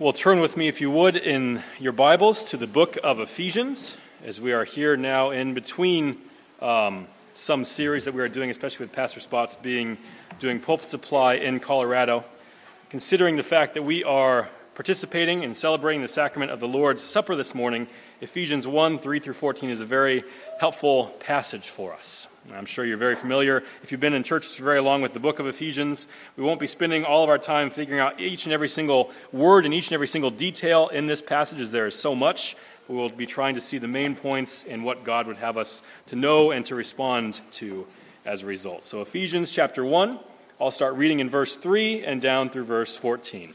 Well, turn with me, if you would, in your Bibles to the book of Ephesians, as we are here now in between um, some series that we are doing, especially with Pastor Spots being doing pulpit supply in Colorado. Considering the fact that we are participating and celebrating the sacrament of the Lord's Supper this morning, Ephesians 1 3 through 14 is a very helpful passage for us. I'm sure you're very familiar. If you've been in church for very long with the book of Ephesians, we won't be spending all of our time figuring out each and every single word and each and every single detail in this passage, as there is so much. We will be trying to see the main points and what God would have us to know and to respond to as a result. So, Ephesians chapter 1, I'll start reading in verse 3 and down through verse 14.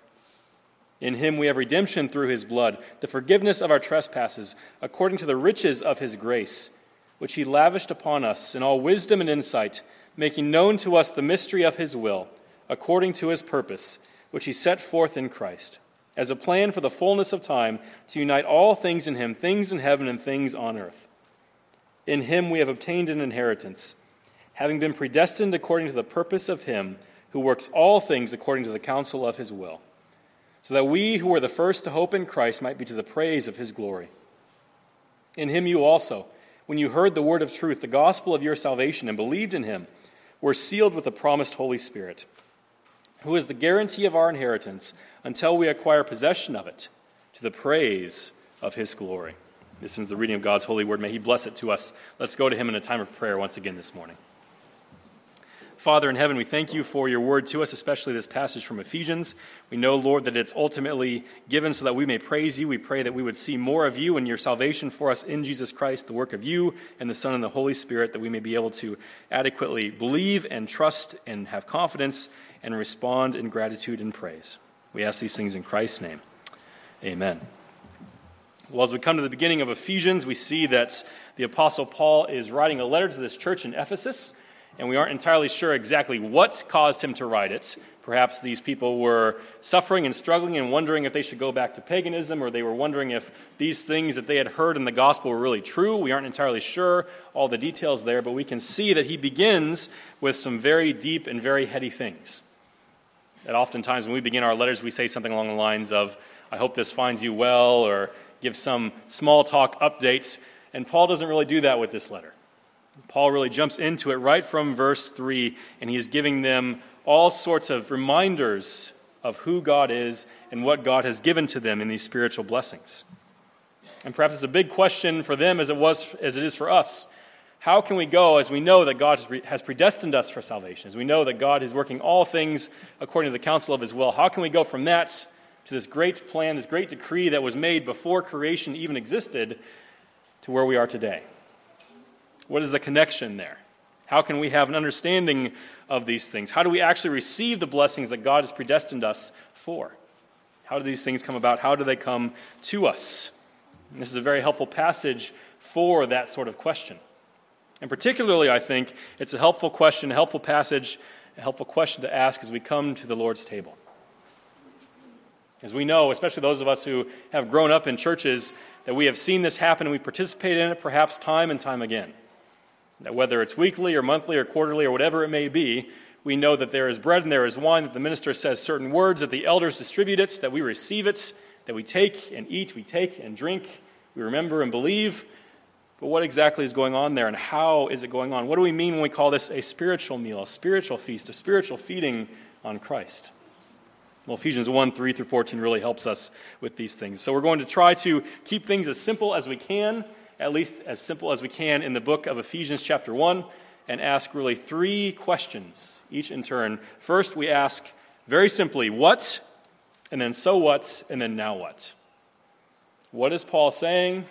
In him we have redemption through his blood, the forgiveness of our trespasses, according to the riches of his grace which he lavished upon us in all wisdom and insight, making known to us the mystery of his will, according to his purpose, which he set forth in Christ, as a plan for the fullness of time to unite all things in him, things in heaven and things on earth. In him we have obtained an inheritance, having been predestined according to the purpose of him who works all things according to the counsel of his will, so that we who were the first to hope in Christ might be to the praise of his glory. In him you also when you heard the word of truth, the gospel of your salvation, and believed in him, were sealed with the promised Holy Spirit, who is the guarantee of our inheritance until we acquire possession of it, to the praise of his glory. This is the reading of God's holy word. May he bless it to us. Let's go to him in a time of prayer once again this morning. Father in heaven, we thank you for your word to us, especially this passage from Ephesians. We know, Lord, that it's ultimately given so that we may praise you. We pray that we would see more of you and your salvation for us in Jesus Christ, the work of you and the Son and the Holy Spirit, that we may be able to adequately believe and trust and have confidence and respond in gratitude and praise. We ask these things in Christ's name. Amen. Well, as we come to the beginning of Ephesians, we see that the Apostle Paul is writing a letter to this church in Ephesus and we aren't entirely sure exactly what caused him to write it. Perhaps these people were suffering and struggling and wondering if they should go back to paganism, or they were wondering if these things that they had heard in the gospel were really true. We aren't entirely sure all the details there, but we can see that he begins with some very deep and very heady things. That oftentimes when we begin our letters, we say something along the lines of, I hope this finds you well, or give some small talk updates. And Paul doesn't really do that with this letter. Paul really jumps into it right from verse 3, and he is giving them all sorts of reminders of who God is and what God has given to them in these spiritual blessings. And perhaps it's a big question for them as it was as it is for us. How can we go as we know that God has predestined us for salvation, as we know that God is working all things according to the counsel of his will? How can we go from that to this great plan, this great decree that was made before creation even existed, to where we are today? What is the connection there? How can we have an understanding of these things? How do we actually receive the blessings that God has predestined us for? How do these things come about? How do they come to us? And this is a very helpful passage for that sort of question. And particularly, I think it's a helpful question, a helpful passage, a helpful question to ask as we come to the Lord's table. As we know, especially those of us who have grown up in churches, that we have seen this happen and we participate in it perhaps time and time again. Whether it's weekly or monthly or quarterly or whatever it may be, we know that there is bread and there is wine, that the minister says certain words, that the elders distribute it, that we receive it, that we take and eat, we take and drink, we remember and believe. But what exactly is going on there and how is it going on? What do we mean when we call this a spiritual meal, a spiritual feast, a spiritual feeding on Christ? Well, Ephesians 1 3 through 14 really helps us with these things. So we're going to try to keep things as simple as we can at least as simple as we can, in the book of Ephesians, chapter 1, and ask really three questions, each in turn. First, we ask very simply, what? And then, so what? And then, now what? What is Paul saying?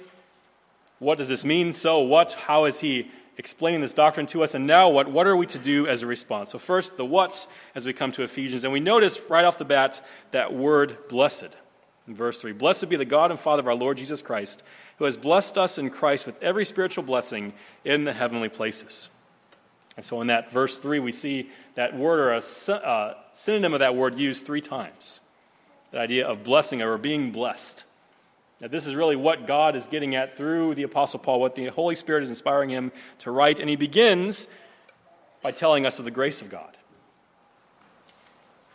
What does this mean? So what? How is he explaining this doctrine to us? And now what? What are we to do as a response? So, first, the what as we come to Ephesians. And we notice right off the bat that word blessed. In verse 3 Blessed be the God and Father of our Lord Jesus Christ, who has blessed us in Christ with every spiritual blessing in the heavenly places. And so in that verse 3, we see that word or a uh, synonym of that word used three times. The idea of blessing or being blessed. Now, this is really what God is getting at through the Apostle Paul, what the Holy Spirit is inspiring him to write. And he begins by telling us of the grace of God.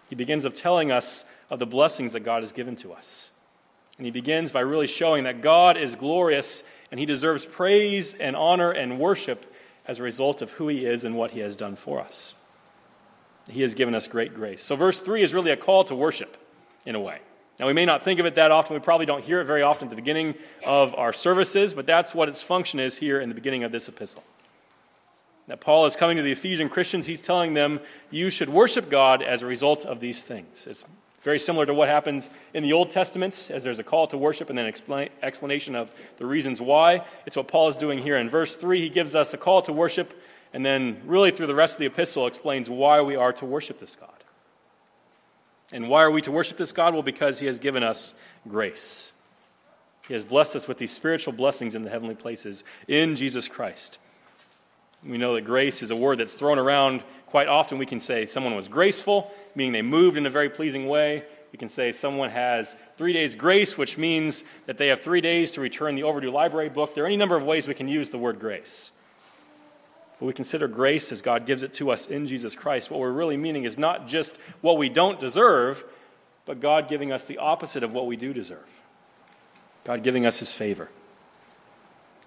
He begins of telling us of the blessings that God has given to us. And he begins by really showing that God is glorious and he deserves praise and honor and worship as a result of who he is and what he has done for us. He has given us great grace. So, verse 3 is really a call to worship in a way. Now, we may not think of it that often. We probably don't hear it very often at the beginning of our services, but that's what its function is here in the beginning of this epistle. That Paul is coming to the Ephesian Christians, he's telling them, you should worship God as a result of these things. It's very similar to what happens in the Old Testament, as there's a call to worship and then an explanation of the reasons why. It's what Paul is doing here. In verse 3, he gives us a call to worship, and then, really, through the rest of the epistle, explains why we are to worship this God. And why are we to worship this God? Well, because He has given us grace. He has blessed us with these spiritual blessings in the heavenly places in Jesus Christ. We know that grace is a word that's thrown around quite often. We can say someone was graceful, meaning they moved in a very pleasing way. We can say someone has three days grace, which means that they have three days to return the overdue library book. There are any number of ways we can use the word grace. But we consider grace as God gives it to us in Jesus Christ. What we're really meaning is not just what we don't deserve, but God giving us the opposite of what we do deserve. God giving us his favor.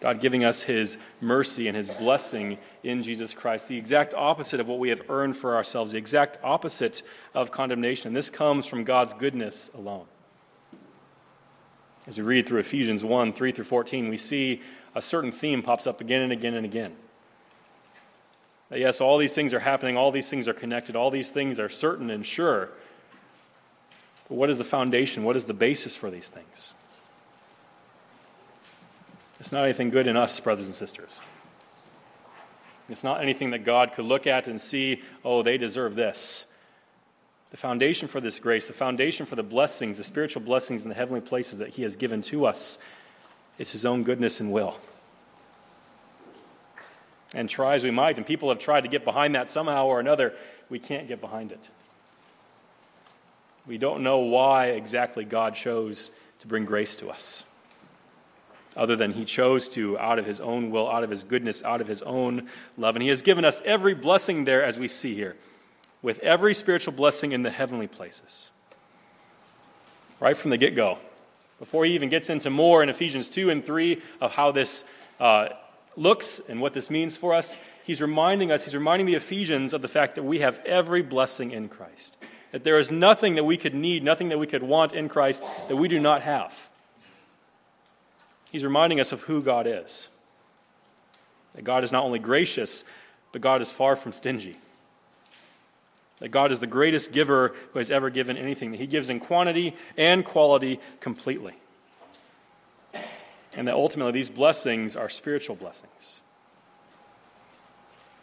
God giving us his mercy and his blessing in Jesus Christ, the exact opposite of what we have earned for ourselves, the exact opposite of condemnation. And this comes from God's goodness alone. As we read through Ephesians 1 3 through 14, we see a certain theme pops up again and again and again. That yes, all these things are happening, all these things are connected, all these things are certain and sure. But what is the foundation? What is the basis for these things? It's not anything good in us, brothers and sisters. It's not anything that God could look at and see, oh, they deserve this. The foundation for this grace, the foundation for the blessings, the spiritual blessings in the heavenly places that He has given to us, is His own goodness and will. And try as we might, and people have tried to get behind that somehow or another, we can't get behind it. We don't know why exactly God chose to bring grace to us, other than He chose to out of His own will, out of His goodness, out of His own love. And He has given us every blessing there, as we see here, with every spiritual blessing in the heavenly places. Right from the get go. Before He even gets into more in Ephesians 2 and 3 of how this. Uh, looks and what this means for us, he's reminding us, he's reminding the Ephesians of the fact that we have every blessing in Christ. That there is nothing that we could need, nothing that we could want in Christ that we do not have. He's reminding us of who God is. That God is not only gracious, but God is far from stingy. That God is the greatest giver who has ever given anything. That He gives in quantity and quality completely and that ultimately these blessings are spiritual blessings.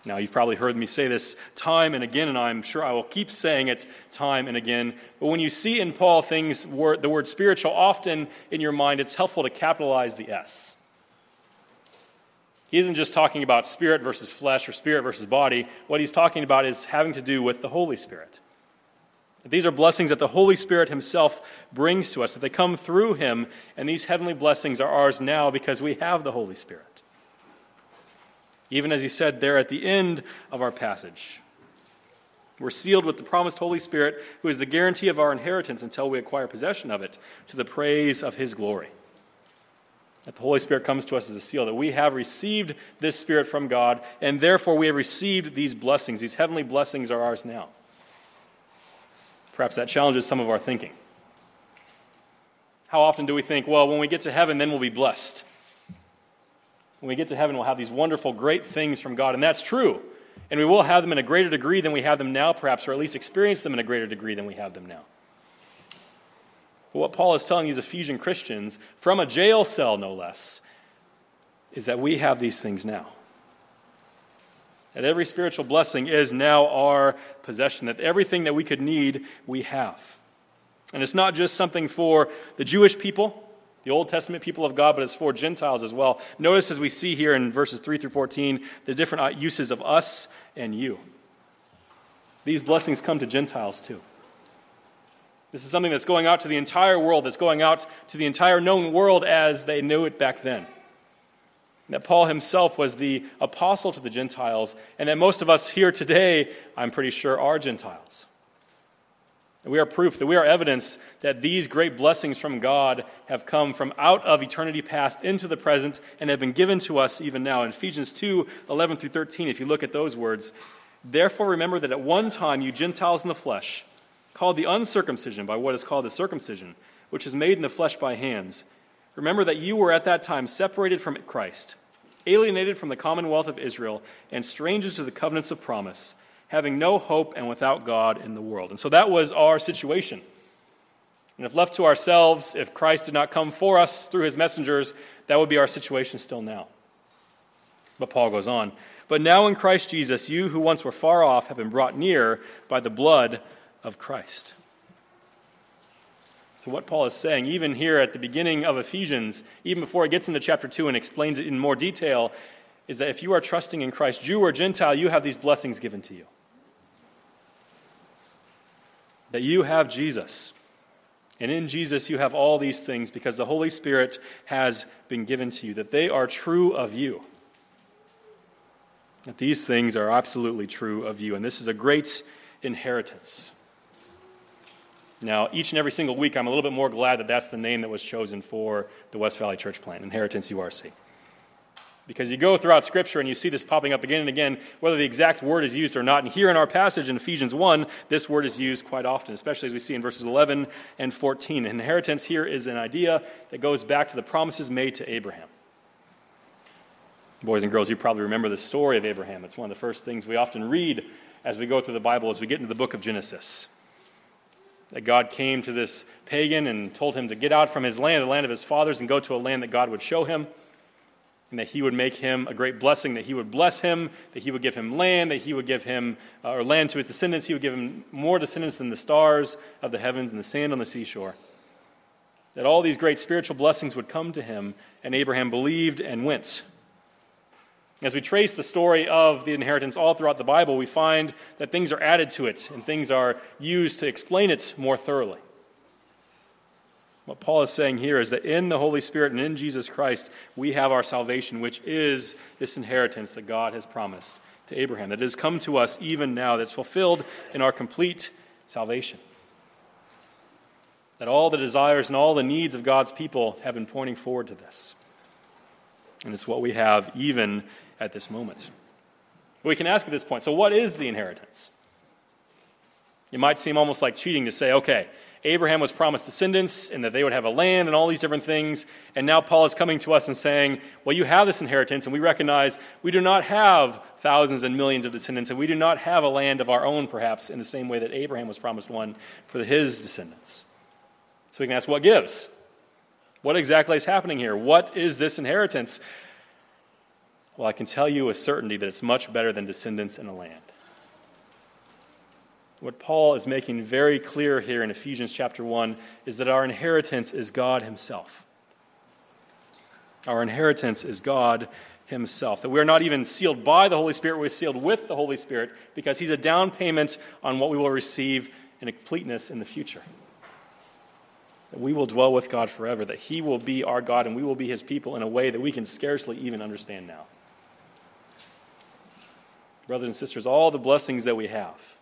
Now, you've probably heard me say this time and again, and I'm sure I will keep saying it time and again. But when you see in Paul things, the word spiritual, often in your mind, it's helpful to capitalize the S. He isn't just talking about spirit versus flesh or spirit versus body. What he's talking about is having to do with the Holy Spirit. These are blessings that the Holy Spirit Himself brings to us, that they come through Him, and these heavenly blessings are ours now because we have the Holy Spirit. Even as He said there at the end of our passage, we're sealed with the promised Holy Spirit, who is the guarantee of our inheritance until we acquire possession of it, to the praise of His glory. That the Holy Spirit comes to us as a seal, that we have received this Spirit from God, and therefore we have received these blessings. These heavenly blessings are ours now. Perhaps that challenges some of our thinking. How often do we think, well, when we get to heaven, then we'll be blessed? When we get to heaven, we'll have these wonderful, great things from God. And that's true. And we will have them in a greater degree than we have them now, perhaps, or at least experience them in a greater degree than we have them now. But what Paul is telling these Ephesian Christians, from a jail cell no less, is that we have these things now that every spiritual blessing is now our possession, that everything that we could need, we have. And it's not just something for the Jewish people, the Old Testament people of God, but it's for Gentiles as well. Notice as we see here in verses 3 through 14 the different uh, uses of us and you. These blessings come to Gentiles too. This is something that's going out to the entire world, that's going out to the entire known world as they knew it back then. That Paul himself was the apostle to the Gentiles, and that most of us here today, I'm pretty sure, are Gentiles. We are proof that we are evidence that these great blessings from God have come from out of eternity past into the present and have been given to us even now. In Ephesians 2 11 through 13, if you look at those words, therefore remember that at one time you Gentiles in the flesh, called the uncircumcision by what is called the circumcision, which is made in the flesh by hands, remember that you were at that time separated from Christ, alienated from the commonwealth of Israel, and strangers to the covenants of promise having no hope and without God in the world. And so that was our situation. And if left to ourselves, if Christ did not come for us through his messengers, that would be our situation still now. But Paul goes on. But now in Christ Jesus, you who once were far off have been brought near by the blood of Christ. So, what Paul is saying, even here at the beginning of Ephesians, even before he gets into chapter 2 and explains it in more detail, is that if you are trusting in Christ, Jew or Gentile, you have these blessings given to you that you have Jesus. And in Jesus, you have all these things because the Holy Spirit has been given to you, that they are true of you. That these things are absolutely true of you. And this is a great inheritance. Now, each and every single week, I'm a little bit more glad that that's the name that was chosen for the West Valley Church Plant, Inheritance URC. Because you go throughout Scripture and you see this popping up again and again, whether the exact word is used or not. And here in our passage in Ephesians 1, this word is used quite often, especially as we see in verses 11 and 14. Inheritance here is an idea that goes back to the promises made to Abraham. Boys and girls, you probably remember the story of Abraham. It's one of the first things we often read as we go through the Bible as we get into the book of Genesis. That God came to this pagan and told him to get out from his land, the land of his fathers, and go to a land that God would show him and that he would make him a great blessing, that he would bless him, that he would give him land, that he would give him, uh, or land to his descendants, he would give him more descendants than the stars of the heavens and the sand on the seashore. That all these great spiritual blessings would come to him, and Abraham believed and went. As we trace the story of the inheritance all throughout the Bible, we find that things are added to it and things are used to explain it more thoroughly. What Paul is saying here is that in the Holy Spirit and in Jesus Christ, we have our salvation, which is this inheritance that God has promised to Abraham, that has come to us even now, that's fulfilled in our complete salvation. That all the desires and all the needs of God's people have been pointing forward to this. And it's what we have even at this moment. We can ask at this point so, what is the inheritance? It might seem almost like cheating to say, okay, Abraham was promised descendants and that they would have a land and all these different things. And now Paul is coming to us and saying, Well, you have this inheritance, and we recognize we do not have thousands and millions of descendants, and we do not have a land of our own, perhaps, in the same way that Abraham was promised one for his descendants. So we can ask, What gives? What exactly is happening here? What is this inheritance? Well, I can tell you with certainty that it's much better than descendants in a land. What Paul is making very clear here in Ephesians chapter 1 is that our inheritance is God Himself. Our inheritance is God Himself. That we are not even sealed by the Holy Spirit, we're sealed with the Holy Spirit because He's a down payment on what we will receive in completeness in the future. That we will dwell with God forever, that He will be our God and we will be His people in a way that we can scarcely even understand now. Brothers and sisters, all the blessings that we have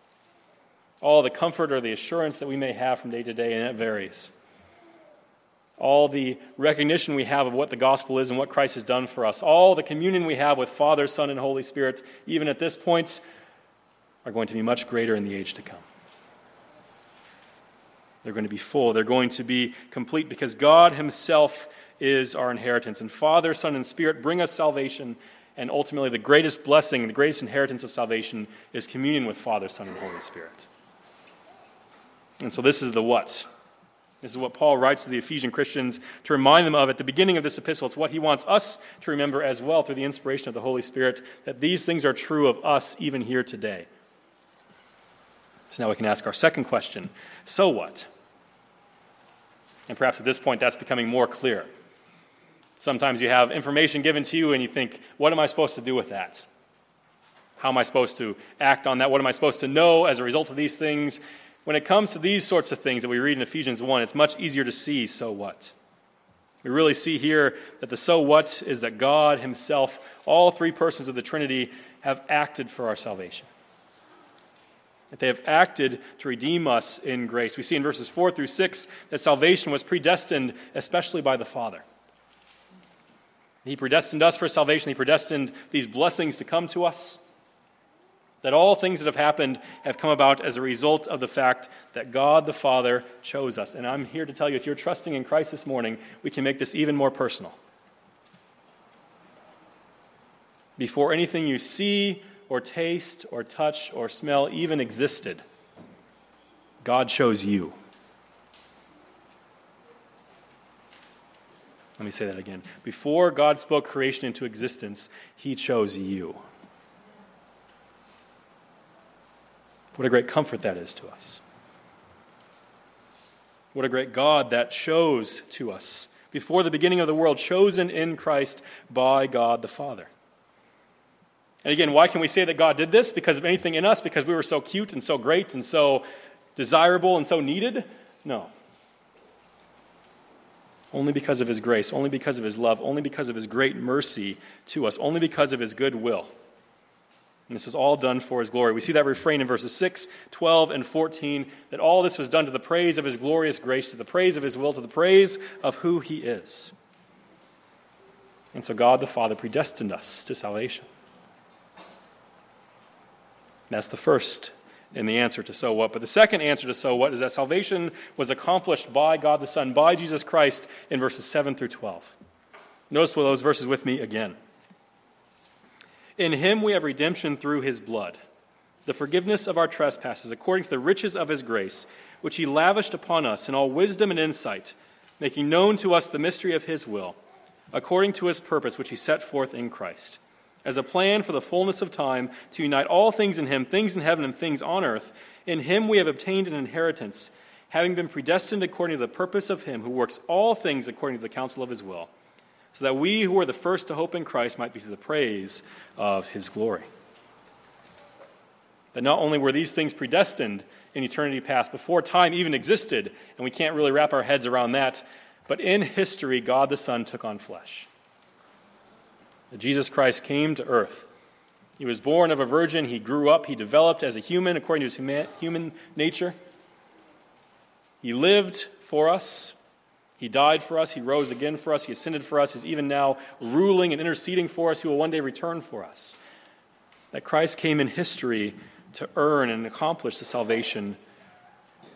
all the comfort or the assurance that we may have from day to day, and it varies. All the recognition we have of what the gospel is and what Christ has done for us, all the communion we have with Father, Son, and Holy Spirit, even at this point, are going to be much greater in the age to come. They're going to be full, they're going to be complete because God Himself is our inheritance. And Father, Son, and Spirit bring us salvation. And ultimately, the greatest blessing, the greatest inheritance of salvation is communion with Father, Son, and Holy Spirit. And so this is the what. This is what Paul writes to the Ephesian Christians to remind them of at the beginning of this epistle. It's what he wants us to remember as well through the inspiration of the Holy Spirit, that these things are true of us even here today. So now we can ask our second question So what? And perhaps at this point that's becoming more clear. Sometimes you have information given to you and you think, what am I supposed to do with that? How am I supposed to act on that? What am I supposed to know as a result of these things? When it comes to these sorts of things that we read in Ephesians 1, it's much easier to see so what. We really see here that the so what is that God Himself, all three persons of the Trinity, have acted for our salvation. That they have acted to redeem us in grace. We see in verses 4 through 6 that salvation was predestined, especially by the Father. He predestined us for salvation, He predestined these blessings to come to us. That all things that have happened have come about as a result of the fact that God the Father chose us. And I'm here to tell you if you're trusting in Christ this morning, we can make this even more personal. Before anything you see or taste or touch or smell even existed, God chose you. Let me say that again. Before God spoke creation into existence, He chose you. What a great comfort that is to us. What a great God that shows to us before the beginning of the world, chosen in Christ by God the Father. And again, why can we say that God did this? Because of anything in us? Because we were so cute and so great and so desirable and so needed? No. Only because of His grace, only because of His love, only because of His great mercy to us, only because of His goodwill. And this was all done for his glory. We see that refrain in verses 6, 12, and 14 that all this was done to the praise of his glorious grace, to the praise of his will, to the praise of who he is. And so God the Father predestined us to salvation. That's the first in the answer to so what. But the second answer to so what is that salvation was accomplished by God the Son, by Jesus Christ, in verses 7 through 12. Notice those verses with me again. In him we have redemption through his blood, the forgiveness of our trespasses, according to the riches of his grace, which he lavished upon us in all wisdom and insight, making known to us the mystery of his will, according to his purpose, which he set forth in Christ, as a plan for the fullness of time to unite all things in him, things in heaven and things on earth. In him we have obtained an inheritance, having been predestined according to the purpose of him who works all things according to the counsel of his will so that we who are the first to hope in Christ might be to the praise of his glory. That not only were these things predestined in eternity past, before time even existed, and we can't really wrap our heads around that, but in history, God the Son took on flesh. That Jesus Christ came to earth. He was born of a virgin, he grew up, he developed as a human according to his human nature. He lived for us, he died for us. He rose again for us. He ascended for us. He's even now ruling and interceding for us. He will one day return for us. That Christ came in history to earn and accomplish the salvation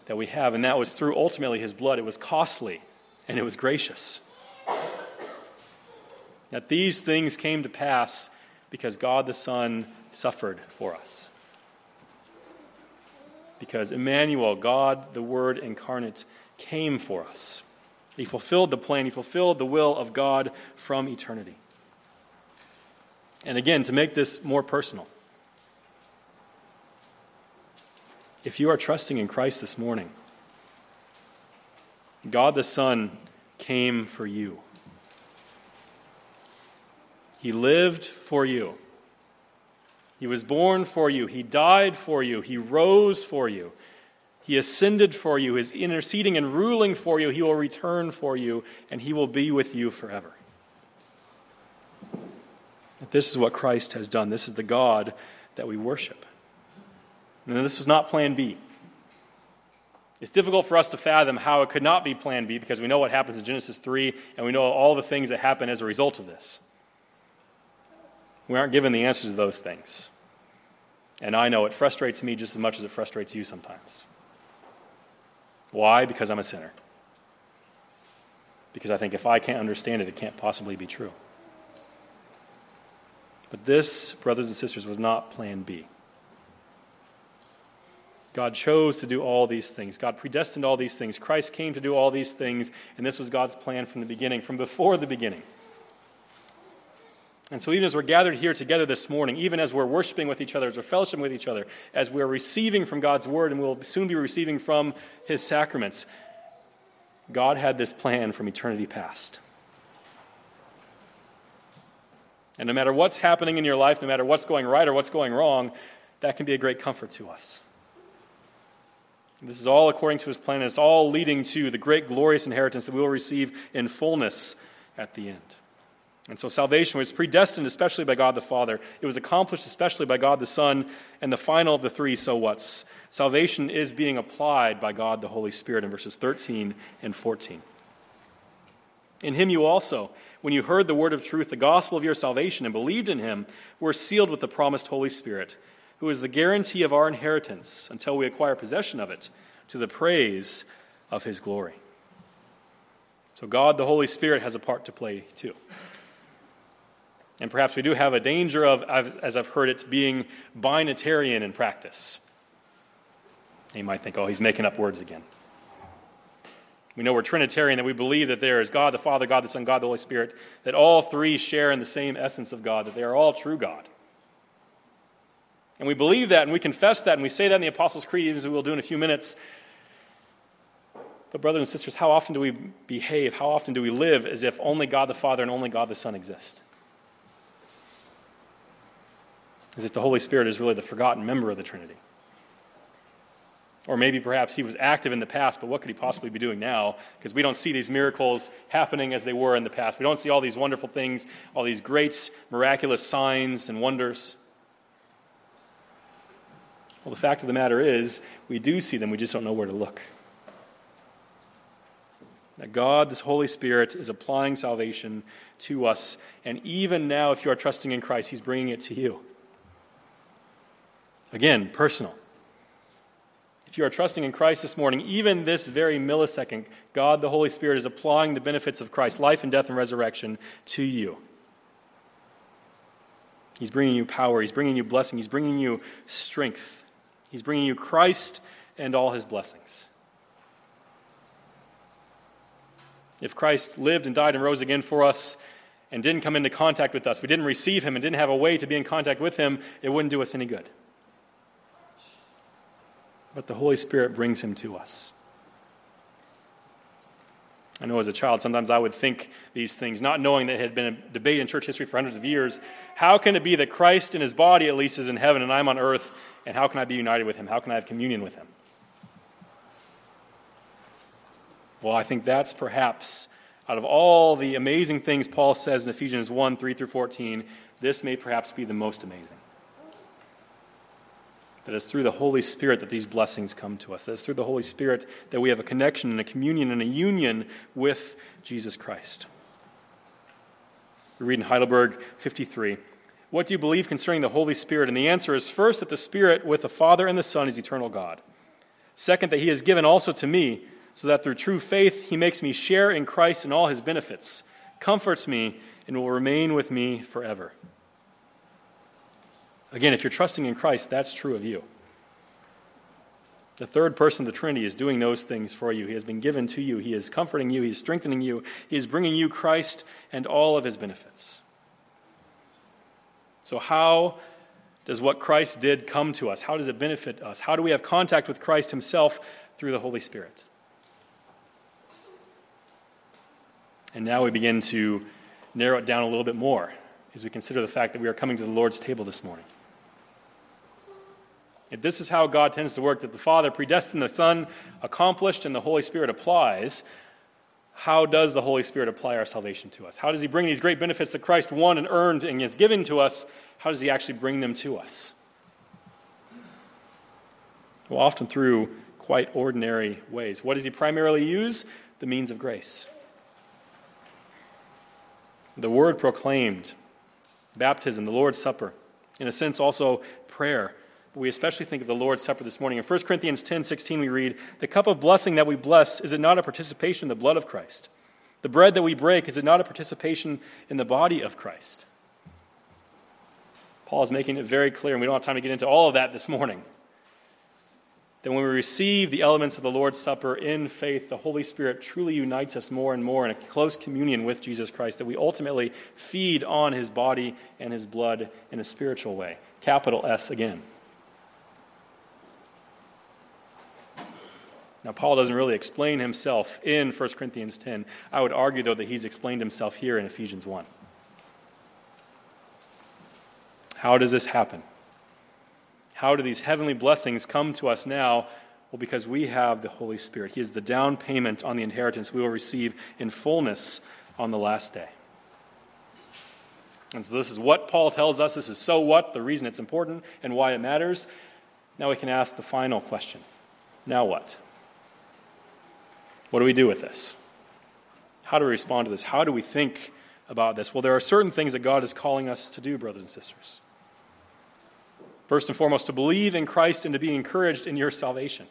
that we have. And that was through ultimately his blood. It was costly and it was gracious. That these things came to pass because God the Son suffered for us. Because Emmanuel, God the Word incarnate, came for us. He fulfilled the plan, he fulfilled the will of God from eternity. And again, to make this more personal, if you are trusting in Christ this morning, God the Son came for you. He lived for you. He was born for you. He died for you. He rose for you. He ascended for you, is interceding and ruling for you. He will return for you, and he will be with you forever. This is what Christ has done. This is the God that we worship. And this is not plan B. It's difficult for us to fathom how it could not be plan B because we know what happens in Genesis 3 and we know all the things that happen as a result of this. We aren't given the answers to those things. And I know it frustrates me just as much as it frustrates you sometimes. Why? Because I'm a sinner. Because I think if I can't understand it, it can't possibly be true. But this, brothers and sisters, was not plan B. God chose to do all these things. God predestined all these things. Christ came to do all these things, and this was God's plan from the beginning, from before the beginning. And so, even as we're gathered here together this morning, even as we're worshiping with each other, as we're fellowshipping with each other, as we're receiving from God's word and we'll soon be receiving from his sacraments, God had this plan from eternity past. And no matter what's happening in your life, no matter what's going right or what's going wrong, that can be a great comfort to us. This is all according to his plan, and it's all leading to the great glorious inheritance that we will receive in fullness at the end. And so salvation was predestined especially by God the Father. It was accomplished especially by God the Son, and the final of the three so what's. Salvation is being applied by God the Holy Spirit in verses 13 and 14. In him you also, when you heard the word of truth, the gospel of your salvation, and believed in him, were sealed with the promised Holy Spirit, who is the guarantee of our inheritance until we acquire possession of it, to the praise of his glory. So, God the Holy Spirit has a part to play too. And perhaps we do have a danger of, as I've heard it, being binitarian in practice. And you might think, oh, he's making up words again. We know we're Trinitarian, that we believe that there is God the Father, God the Son, God the Holy Spirit, that all three share in the same essence of God, that they are all true God. And we believe that and we confess that and we say that in the Apostles' Creed, as we will do in a few minutes. But, brothers and sisters, how often do we behave, how often do we live as if only God the Father and only God the Son exist? As if the Holy Spirit is really the forgotten member of the Trinity. Or maybe perhaps he was active in the past, but what could he possibly be doing now? Because we don't see these miracles happening as they were in the past. We don't see all these wonderful things, all these great miraculous signs and wonders. Well, the fact of the matter is, we do see them, we just don't know where to look. That God, this Holy Spirit, is applying salvation to us. And even now, if you are trusting in Christ, He's bringing it to you. Again, personal. If you are trusting in Christ this morning, even this very millisecond, God the Holy Spirit is applying the benefits of Christ's life and death and resurrection to you. He's bringing you power, He's bringing you blessing, He's bringing you strength, He's bringing you Christ and all His blessings. If Christ lived and died and rose again for us and didn't come into contact with us, we didn't receive Him and didn't have a way to be in contact with Him, it wouldn't do us any good but the Holy Spirit brings him to us. I know as a child, sometimes I would think these things, not knowing that it had been a debate in church history for hundreds of years. How can it be that Christ in his body, at least, is in heaven and I'm on earth? And how can I be united with him? How can I have communion with him? Well, I think that's perhaps, out of all the amazing things Paul says in Ephesians 1 3 through 14, this may perhaps be the most amazing that it's through the Holy Spirit that these blessings come to us. That it's through the Holy Spirit that we have a connection and a communion and a union with Jesus Christ. We read in Heidelberg 53 What do you believe concerning the Holy Spirit? And the answer is first, that the Spirit with the Father and the Son is eternal God. Second, that He has given also to me, so that through true faith He makes me share in Christ and all His benefits, comforts me, and will remain with me forever. Again, if you're trusting in Christ, that's true of you. The third person of the Trinity is doing those things for you. He has been given to you. He is comforting you. He is strengthening you. He is bringing you Christ and all of his benefits. So, how does what Christ did come to us? How does it benefit us? How do we have contact with Christ himself through the Holy Spirit? And now we begin to narrow it down a little bit more as we consider the fact that we are coming to the Lord's table this morning. If this is how God tends to work, that the Father predestined the Son, accomplished, and the Holy Spirit applies, how does the Holy Spirit apply our salvation to us? How does He bring these great benefits that Christ won and earned and has given to us? How does He actually bring them to us? Well, often through quite ordinary ways. What does He primarily use? The means of grace. The word proclaimed, baptism, the Lord's Supper, in a sense, also prayer we especially think of the Lord's Supper this morning. In 1 Corinthians 10 16, we read, The cup of blessing that we bless, is it not a participation in the blood of Christ? The bread that we break, is it not a participation in the body of Christ? Paul is making it very clear, and we don't have time to get into all of that this morning. That when we receive the elements of the Lord's Supper in faith, the Holy Spirit truly unites us more and more in a close communion with Jesus Christ, that we ultimately feed on his body and his blood in a spiritual way. Capital S again. Now, Paul doesn't really explain himself in 1 Corinthians 10. I would argue, though, that he's explained himself here in Ephesians 1. How does this happen? How do these heavenly blessings come to us now? Well, because we have the Holy Spirit. He is the down payment on the inheritance we will receive in fullness on the last day. And so, this is what Paul tells us. This is so what, the reason it's important, and why it matters. Now we can ask the final question Now what? What do we do with this? How do we respond to this? How do we think about this? Well, there are certain things that God is calling us to do, brothers and sisters. First and foremost, to believe in Christ and to be encouraged in your salvation.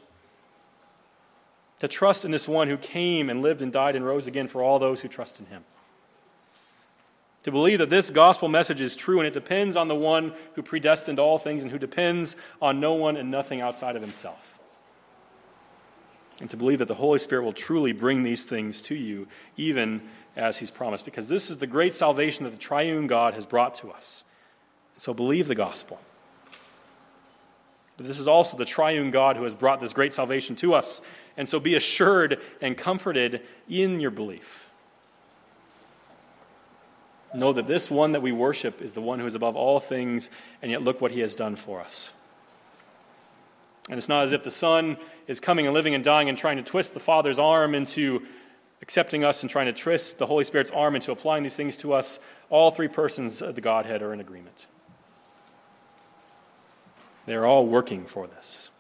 To trust in this one who came and lived and died and rose again for all those who trust in him. To believe that this gospel message is true and it depends on the one who predestined all things and who depends on no one and nothing outside of himself. And to believe that the Holy Spirit will truly bring these things to you, even as he's promised, because this is the great salvation that the triune God has brought to us. So believe the gospel. But this is also the triune God who has brought this great salvation to us. And so be assured and comforted in your belief. Know that this one that we worship is the one who is above all things, and yet look what he has done for us. And it's not as if the Son is coming and living and dying and trying to twist the Father's arm into accepting us and trying to twist the Holy Spirit's arm into applying these things to us. All three persons of the Godhead are in agreement. They're all working for this.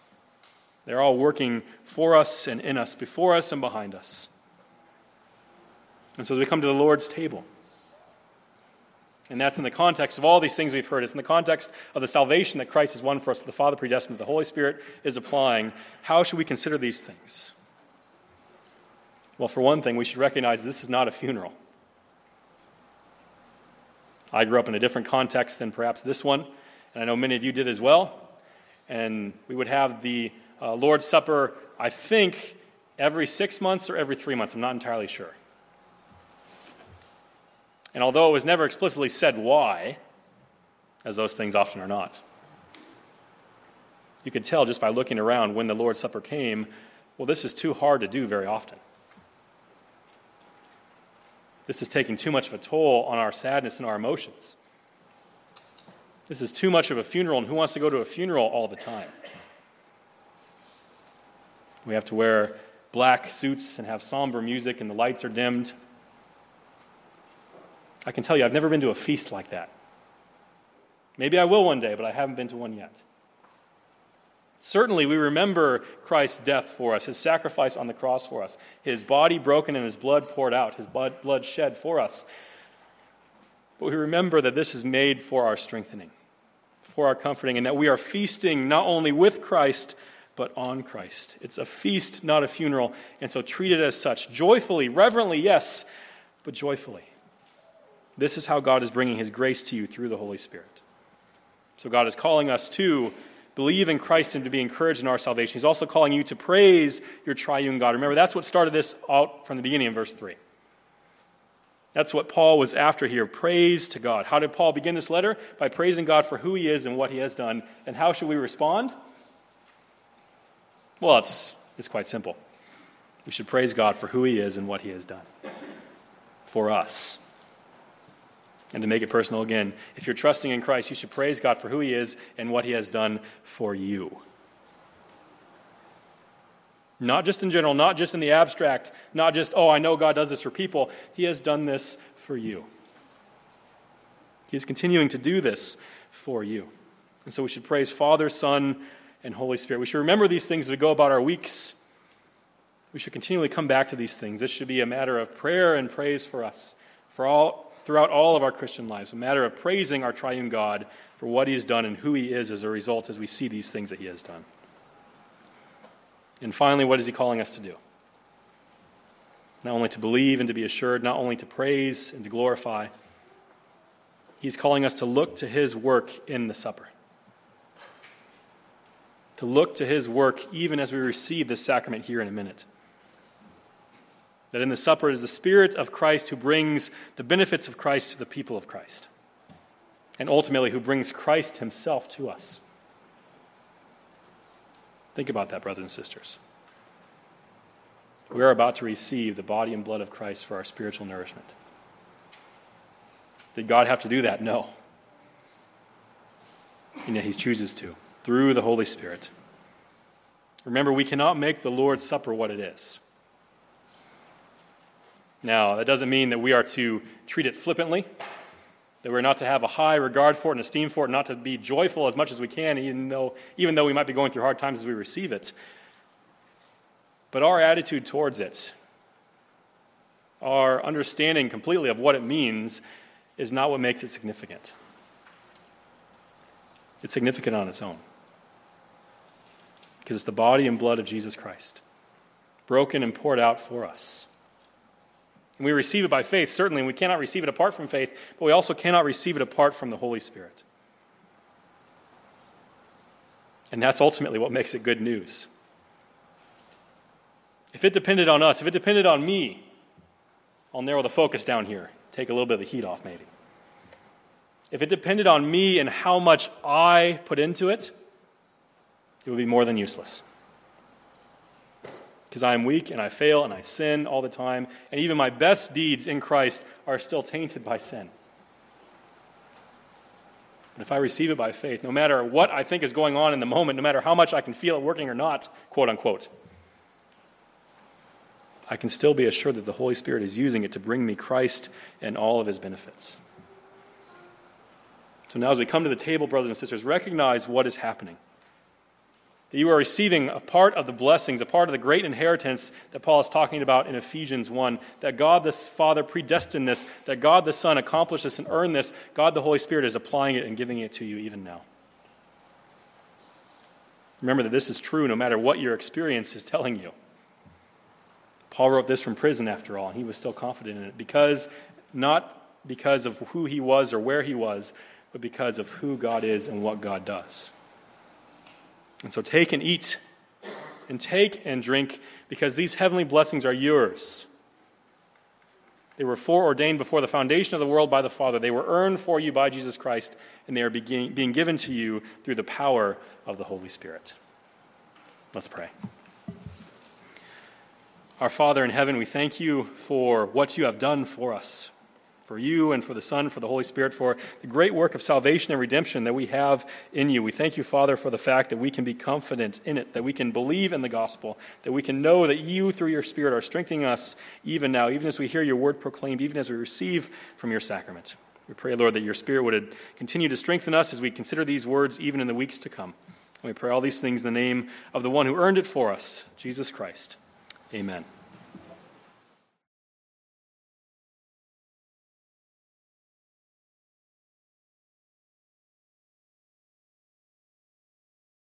They're all working for us and in us, before us and behind us. And so as we come to the Lord's table, and that's in the context of all these things we've heard. It's in the context of the salvation that Christ has won for us, that the Father predestined, that the Holy Spirit is applying. How should we consider these things? Well, for one thing, we should recognize this is not a funeral. I grew up in a different context than perhaps this one, and I know many of you did as well and we would have the uh, Lord's Supper, I think, every six months or every three months. I'm not entirely sure. And although it was never explicitly said why, as those things often are not, you could tell just by looking around when the Lord's Supper came, well, this is too hard to do very often. This is taking too much of a toll on our sadness and our emotions. This is too much of a funeral, and who wants to go to a funeral all the time? We have to wear black suits and have somber music, and the lights are dimmed. I can tell you, I've never been to a feast like that. Maybe I will one day, but I haven't been to one yet. Certainly, we remember Christ's death for us, his sacrifice on the cross for us, his body broken and his blood poured out, his blood, shed for us. But we remember that this is made for our strengthening, for our comforting, and that we are feasting not only with Christ, but on Christ. It's a feast, not a funeral, and so treat it as such. Joyfully, reverently, yes, but joyfully. This is how God is bringing His grace to you through the Holy Spirit. So God is calling us to believe in Christ and to be encouraged in our salvation. He's also calling you to praise your triune God. Remember, that's what started this out from the beginning in verse 3. That's what Paul was after here praise to God. How did Paul begin this letter? By praising God for who he is and what he has done. And how should we respond? Well, it's, it's quite simple. We should praise God for who he is and what he has done for us. And to make it personal again, if you're trusting in Christ, you should praise God for who he is and what he has done for you. Not just in general, not just in the abstract, not just, oh, I know God does this for people. He has done this for you. He is continuing to do this for you. And so we should praise Father, Son, and Holy Spirit. We should remember these things as we go about our weeks. We should continually come back to these things. This should be a matter of prayer and praise for us, for all, throughout all of our Christian lives, a matter of praising our triune God for what He has done and who He is as a result as we see these things that He has done. And finally, what is he calling us to do? Not only to believe and to be assured, not only to praise and to glorify, he's calling us to look to his work in the supper. To look to his work even as we receive this sacrament here in a minute. That in the supper is the Spirit of Christ who brings the benefits of Christ to the people of Christ, and ultimately who brings Christ himself to us. Think about that, brothers and sisters. We are about to receive the body and blood of Christ for our spiritual nourishment. Did God have to do that? No. And yet He chooses to through the Holy Spirit. Remember, we cannot make the Lord's Supper what it is. Now, that doesn't mean that we are to treat it flippantly, that we're not to have a high regard for it and esteem for it, not to be joyful as much as we can, even though, even though we might be going through hard times as we receive it. But our attitude towards it, our understanding completely of what it means, is not what makes it significant. It's significant on its own. Because it's the body and blood of Jesus Christ, broken and poured out for us. And we receive it by faith, certainly, and we cannot receive it apart from faith, but we also cannot receive it apart from the Holy Spirit. And that's ultimately what makes it good news. If it depended on us, if it depended on me, I'll narrow the focus down here, take a little bit of the heat off, maybe. If it depended on me and how much I put into it, it would be more than useless because I am weak and I fail and I sin all the time, and even my best deeds in Christ are still tainted by sin. But if I receive it by faith, no matter what I think is going on in the moment, no matter how much I can feel it working or not, quote unquote, I can still be assured that the Holy Spirit is using it to bring me Christ and all of his benefits. So now, as we come to the table, brothers and sisters, recognize what is happening that you are receiving a part of the blessings, a part of the great inheritance that Paul is talking about in Ephesians 1. That God the Father predestined this, that God the Son accomplished this and earned this. God the Holy Spirit is applying it and giving it to you even now. Remember that this is true no matter what your experience is telling you. Paul wrote this from prison, after all, and he was still confident in it because, not because of who he was or where he was, but because of who God is and what God does. And so take and eat, and take and drink, because these heavenly blessings are yours. They were foreordained before the foundation of the world by the Father. They were earned for you by Jesus Christ, and they are being given to you through the power of the Holy Spirit. Let's pray. Our Father in heaven, we thank you for what you have done for us for you and for the Son, for the Holy Spirit, for the great work of salvation and redemption that we have in you. We thank you, Father, for the fact that we can be confident in it, that we can believe in the gospel, that we can know that you, through your Spirit, are strengthening us even now, even as we hear your word proclaimed, even as we receive from your sacrament. We pray, Lord, that your Spirit would continue to strengthen us as we consider these words even in the weeks to come. And we pray all these things in the name of the one who earned it for us, Jesus Christ. Amen.